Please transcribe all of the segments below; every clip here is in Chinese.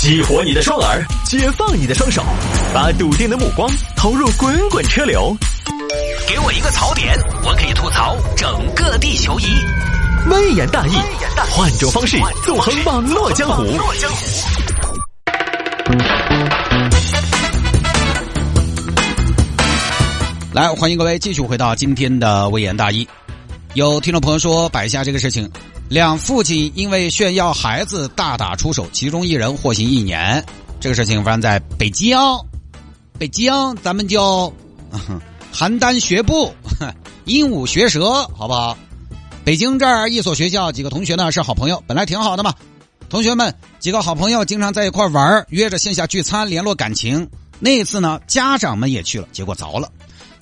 激活你的双耳，解放你的双手，把笃定的目光投入滚滚车流。给我一个槽点，我可以吐槽整个地球仪。微言大义，换种方式纵横网络江湖。来，欢迎各位继续回到今天的微言大义。有听众朋友说，摆下这个事情。两父亲因为炫耀孩子大打出手，其中一人获刑一年。这个事情发生在北京，北京咱们叫 邯郸学步，鹦鹉学舌，好不好？北京这儿一所学校，几个同学呢是好朋友，本来挺好的嘛。同学们几个好朋友经常在一块玩，约着线下聚餐联络感情。那次呢，家长们也去了，结果糟了。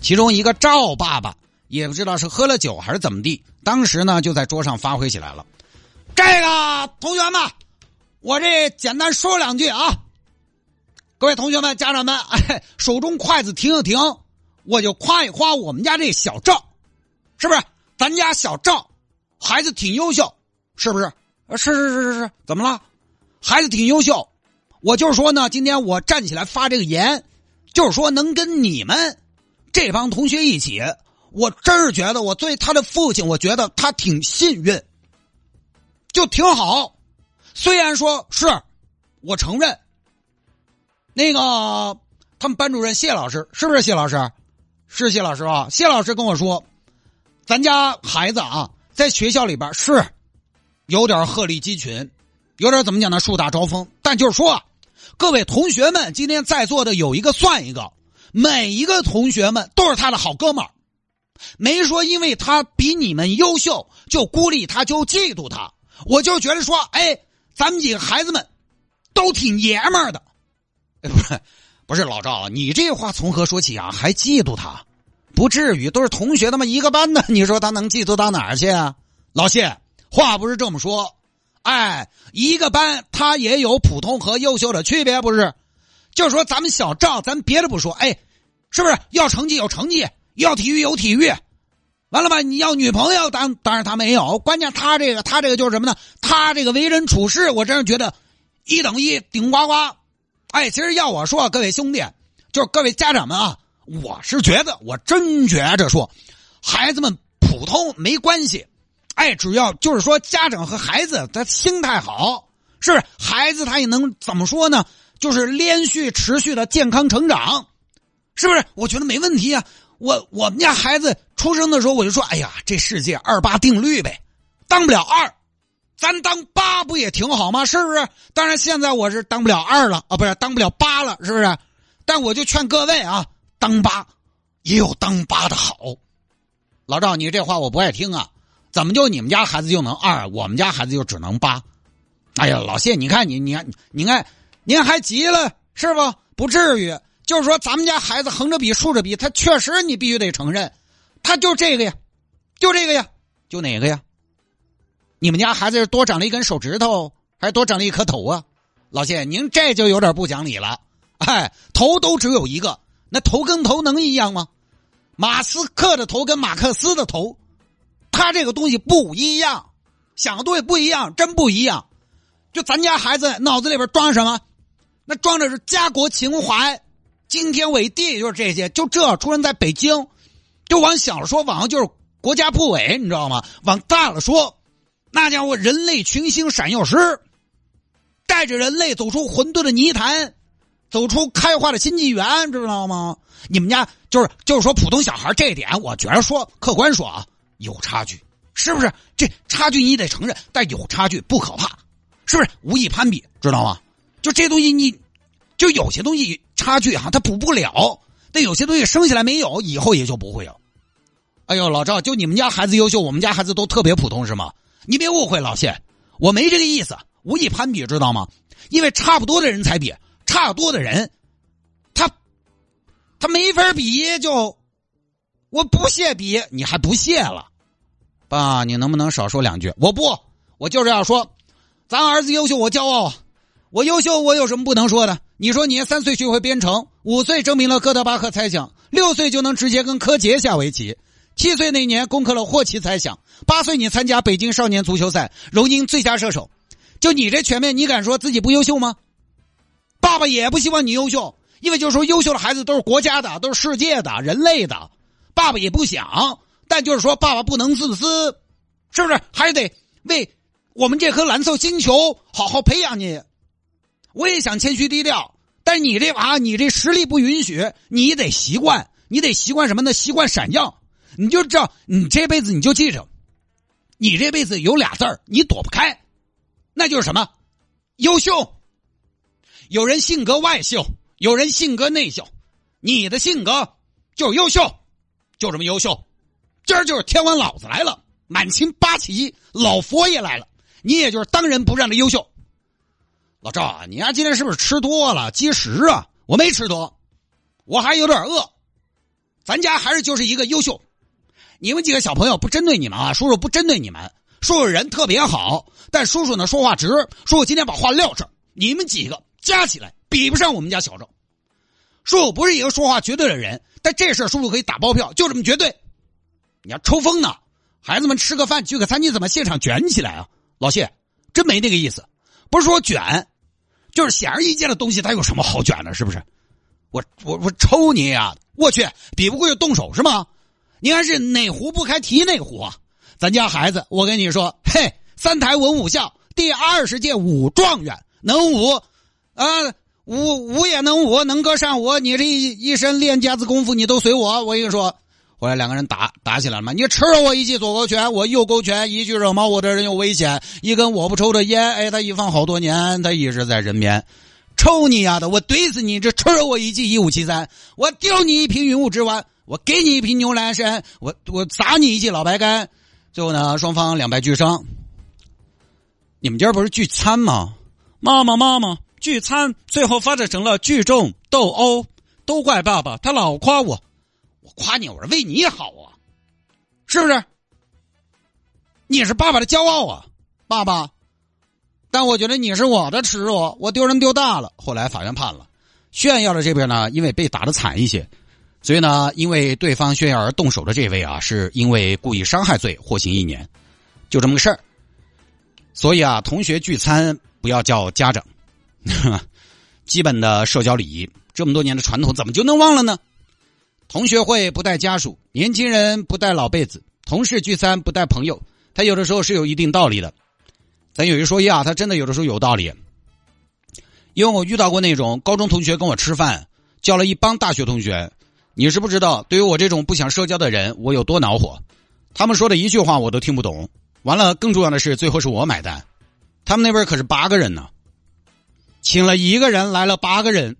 其中一个赵爸爸。也不知道是喝了酒还是怎么地，当时呢就在桌上发挥起来了。这个同学们，我这简单说两句啊。各位同学们、家长们，哎，手中筷子停一停，我就夸一夸我们家这小赵，是不是？咱家小赵孩子挺优秀，是不是？是是是是是，怎么了？孩子挺优秀，我就是说呢，今天我站起来发这个言，就是说能跟你们这帮同学一起。我真是觉得，我对他的父亲，我觉得他挺幸运，就挺好。虽然说是，我承认，那个他们班主任谢老师是不是谢老师？是谢老师啊。谢老师跟我说，咱家孩子啊，在学校里边是有点鹤立鸡群，有点怎么讲呢？树大招风。但就是说，各位同学们，今天在座的有一个算一个，每一个同学们都是他的好哥们儿。没说，因为他比你们优秀就孤立他，就嫉妒他。我就觉得说，哎，咱们几个孩子们都挺爷们儿的。不是，不是老赵，你这话从何说起啊？还嫉妒他？不至于，都是同学，他妈一个班的，你说他能嫉妒到哪儿去啊？老谢，话不是这么说。哎，一个班他也有普通和优秀的区别，不是？就是说，咱们小赵，咱别的不说，哎，是不是要成绩有成绩？要体育有体育，完了吧？你要女朋友，当当然他没有。关键他这个，他这个就是什么呢？他这个为人处事，我真是觉得一等一顶呱呱。哎，其实要我说，各位兄弟，就是各位家长们啊，我是觉得，我真觉着说，孩子们普通没关系。哎，只要就是说，家长和孩子他心态好，是不是？孩子他也能怎么说呢？就是连续持续的健康成长，是不是？我觉得没问题啊。我我们家孩子出生的时候，我就说：“哎呀，这世界二八定律呗，当不了二，咱当八不也挺好吗？是不是？当然，现在我是当不了二了啊，不是当不了八了，是不是？但我就劝各位啊，当八也有当八的好。老赵，你这话我不爱听啊，怎么就你们家孩子就能二，我们家孩子就只能八？哎呀，老谢，你看你，你看，你看，您还急了是不？不至于。”就是说，咱们家孩子横着比竖着比，他确实你必须得承认，他就这个呀，就这个呀，就哪个呀？你们家孩子是多长了一根手指头，还是多长了一颗头啊？老谢，您这就有点不讲理了。哎，头都只有一个，那头跟头能一样吗？马斯克的头跟马克思的头，他这个东西不一样，想的东西不一样，真不一样。就咱家孩子脑子里边装什么？那装的是家国情怀。惊天伟地就是这些，就这出生在北京，就往小了说，往上就是国家部委，你知道吗？往大了说，那家伙人类群星闪耀时，带着人类走出混沌的泥潭，走出开化的新纪元，知道吗？你们家就是就是说普通小孩这一点，我觉得说客观说啊，有差距，是不是？这差距你得承认，但有差距不可怕，是不是？无意攀比，知道吗？就这东西你。就有些东西差距哈，他补不了；但有些东西生下来没有，以后也就不会有。哎呦，老赵，就你们家孩子优秀，我们家孩子都特别普通是吗？你别误会，老谢，我没这个意思，无意攀比，知道吗？因为差不多的人才比，差多的人，他他没法比，就我不屑比，你还不屑了，爸，你能不能少说两句？我不，我就是要说，咱儿子优秀，我骄傲。我优秀，我有什么不能说的？你说你三岁学会编程，五岁证明了哥德巴赫猜想，六岁就能直接跟柯洁下围棋，七岁那年攻克了霍奇猜想，八岁你参加北京少年足球赛，荣膺最佳射手。就你这全面，你敢说自己不优秀吗？爸爸也不希望你优秀，因为就是说优秀的孩子都是国家的，都是世界的，人类的。爸爸也不想，但就是说爸爸不能自私，是不是？还得为我们这颗蓝色星球好好培养你。我也想谦虚低调，但你这娃，你这实力不允许，你得习惯，你得习惯什么呢？习惯闪耀。你就知道，你这辈子你就记着，你这辈子有俩字儿，你躲不开，那就是什么？优秀。有人性格外秀，有人性格内秀，你的性格就是优秀，就这么优秀。今儿就是天王老子来了，满清八旗老佛爷来了，你也就是当仁不让的优秀。老赵啊，你丫今天是不是吃多了积食啊？我没吃多，我还有点饿。咱家还是就是一个优秀。你们几个小朋友不针对你们啊，叔叔不针对你们。叔叔人特别好，但叔叔呢说话直。叔叔今天把话撂这，你们几个加起来比不上我们家小赵。叔叔不是一个说话绝对的人，但这事叔叔可以打包票，就这么绝对。你要抽风呢？孩子们吃个饭聚个餐，你怎么现场卷起来啊？老谢，真没那个意思，不是说卷，就是显而易见的东西，它有什么好卷的？是不是？我我我抽你呀！我去，比不过就动手是吗？你还是哪壶不开提哪壶啊！咱家孩子，我跟你说，嘿，三台文武校第二十届武状元，能武啊，武武也能武，能歌善舞。你这一一身练家子功夫，你都随我。我跟你说，后来两个人打打起来了嘛。你吃了我一记左勾拳，我右勾拳，一句惹毛我的人有危险。一根我不抽的烟，哎，他一放好多年，他一直在人边。抽你丫的！我怼死你！这吃了我一记一五七三，我丢你一瓶云雾之丸。我给你一瓶牛栏山，我我砸你一记老白干，最后呢，双方两败俱伤。你们今儿不是聚餐吗？妈妈妈妈，聚餐最后发展成了聚众斗殴，都怪爸爸，他老夸我，我夸你我是为你好啊，是不是？你是爸爸的骄傲啊，爸爸。但我觉得你是我的耻辱，我丢人丢大了。后来法院判了，炫耀的这边呢，因为被打的惨一些。所以呢，因为对方炫耀而动手的这位啊，是因为故意伤害罪获刑一年，就这么个事儿。所以啊，同学聚餐不要叫家长，基本的社交礼仪，这么多年的传统怎么就能忘了呢？同学会不带家属，年轻人不带老辈子，同事聚餐不带朋友，他有的时候是有一定道理的。咱有一说一啊，他真的有的时候有道理，因为我遇到过那种高中同学跟我吃饭，叫了一帮大学同学。你是不知道，对于我这种不想社交的人，我有多恼火。他们说的一句话我都听不懂。完了，更重要的是，最后是我买单。他们那边可是八个人呢，请了一个人来了八个人。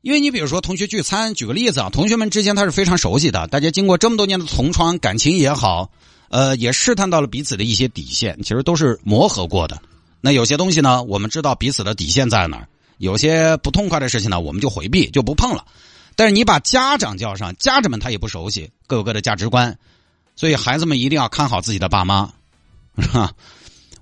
因为你比如说同学聚餐，举个例子啊，同学们之间他是非常熟悉的，大家经过这么多年的同窗，感情也好，呃，也试探到了彼此的一些底线，其实都是磨合过的。那有些东西呢，我们知道彼此的底线在哪儿；有些不痛快的事情呢，我们就回避，就不碰了。但是你把家长叫上，家长们他也不熟悉，各有各的价值观，所以孩子们一定要看好自己的爸妈，是吧？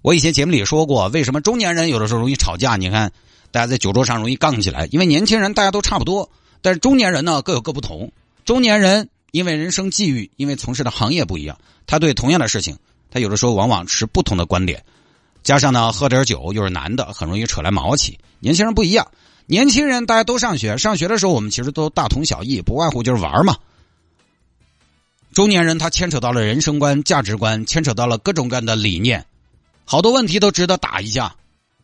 我以前节目里说过，为什么中年人有的时候容易吵架？你看，大家在酒桌上容易杠起来，因为年轻人大家都差不多，但是中年人呢各有各不同。中年人因为人生际遇，因为从事的行业不一样，他对同样的事情，他有的时候往往持不同的观点。加上呢，喝点酒又是男的，很容易扯来毛起。年轻人不一样。年轻人大家都上学，上学的时候我们其实都大同小异，不外乎就是玩嘛。中年人他牵扯到了人生观、价值观，牵扯到了各种各样的理念，好多问题都值得打一架。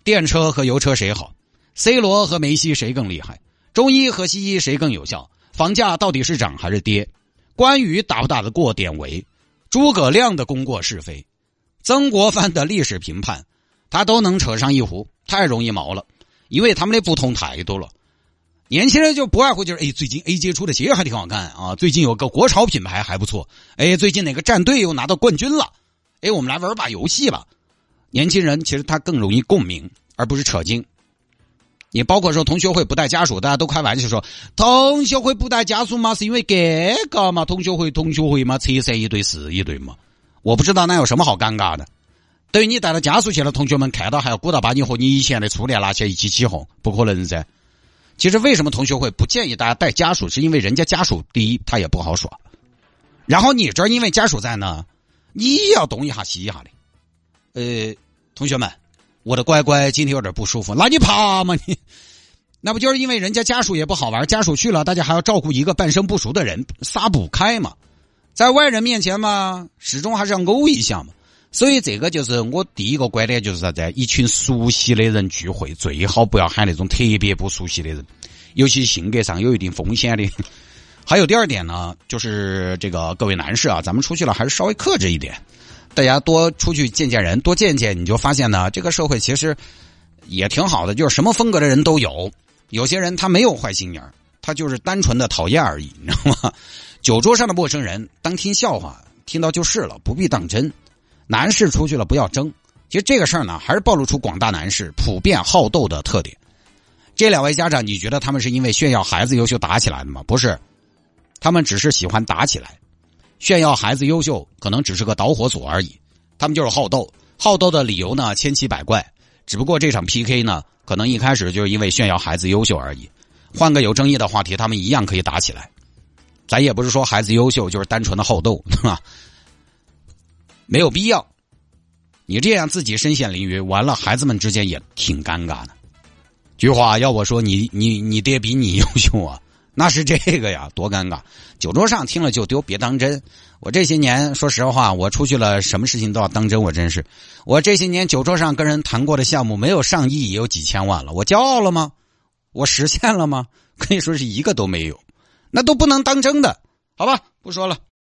电车和油车谁好？C 罗和梅西谁更厉害？中医和西医谁更有效？房价到底是涨还是跌？关羽打不打得过典韦？诸葛亮的功过是非？曾国藩的历史评判，他都能扯上一壶，太容易毛了。因为他们的不同太多了，年轻人就不外乎就是哎，最近 A 级出的鞋还挺好看啊，最近有个国潮品牌还不错，哎，最近哪个战队又拿到冠军了，哎，我们来玩把游戏吧。年轻人其实他更容易共鸣，而不是扯筋。你包括说同学会不带家属，大家都开玩笑说同学会不带家属嘛，是因为这个嘛？同学会同学会嘛，拆散一对是一对嘛？我不知道那有什么好尴尬的。等于你带了家属去了，同学们看到还要鼓捣把你和你以前的初恋拿起来一起起哄，不可能噻。其实为什么同学会不建议大家带家属，是因为人家家属第一他也不好耍，然后你这因为家属在呢，你也要东一下西一下的。呃，同学们，我的乖乖今天有点不舒服，那你爬嘛你，那不就是因为人家家属也不好玩，家属去了，大家还要照顾一个半生不熟的人，撒不开嘛。在外人面前嘛，始终还是要偶一下嘛。所以这个就是我第一个观点，就是啥子？一群熟悉的人聚会，最好不要喊那种特别不熟悉的人，尤其性格上有一定风险的。还有第二点呢，就是这个各位男士啊，咱们出去了还是稍微克制一点，大家多出去见见人，多见见，你就发现呢，这个社会其实也挺好的，就是什么风格的人都有。有些人他没有坏心眼，他就是单纯的讨厌而已，你知道吗？酒桌上的陌生人当听笑话，听到就是了，不必当真。男士出去了不要争。其实这个事儿呢，还是暴露出广大男士普遍好斗的特点。这两位家长，你觉得他们是因为炫耀孩子优秀打起来的吗？不是。他们只是喜欢打起来，炫耀孩子优秀，可能只是个导火索而已。他们就是好斗，好斗的理由呢千奇百怪。只不过这场 PK 呢，可能一开始就是因为炫耀孩子优秀而已。换个有争议的话题，他们一样可以打起来。咱也不是说孩子优秀就是单纯的好斗，对吧？没有必要。你这样自己身陷囹圄，完了孩子们之间也挺尴尬的。菊花要我说，你你你爹比你优秀啊？那是这个呀，多尴尬！酒桌上听了就丢，别当真。我这些年，说实话，我出去了，什么事情都要当真。我真是，我这些年酒桌上跟人谈过的项目，没有上亿也有几千万了。我骄傲了吗？我实现了吗？可以说是一个都没有。那都不能当真的，好吧？不说了。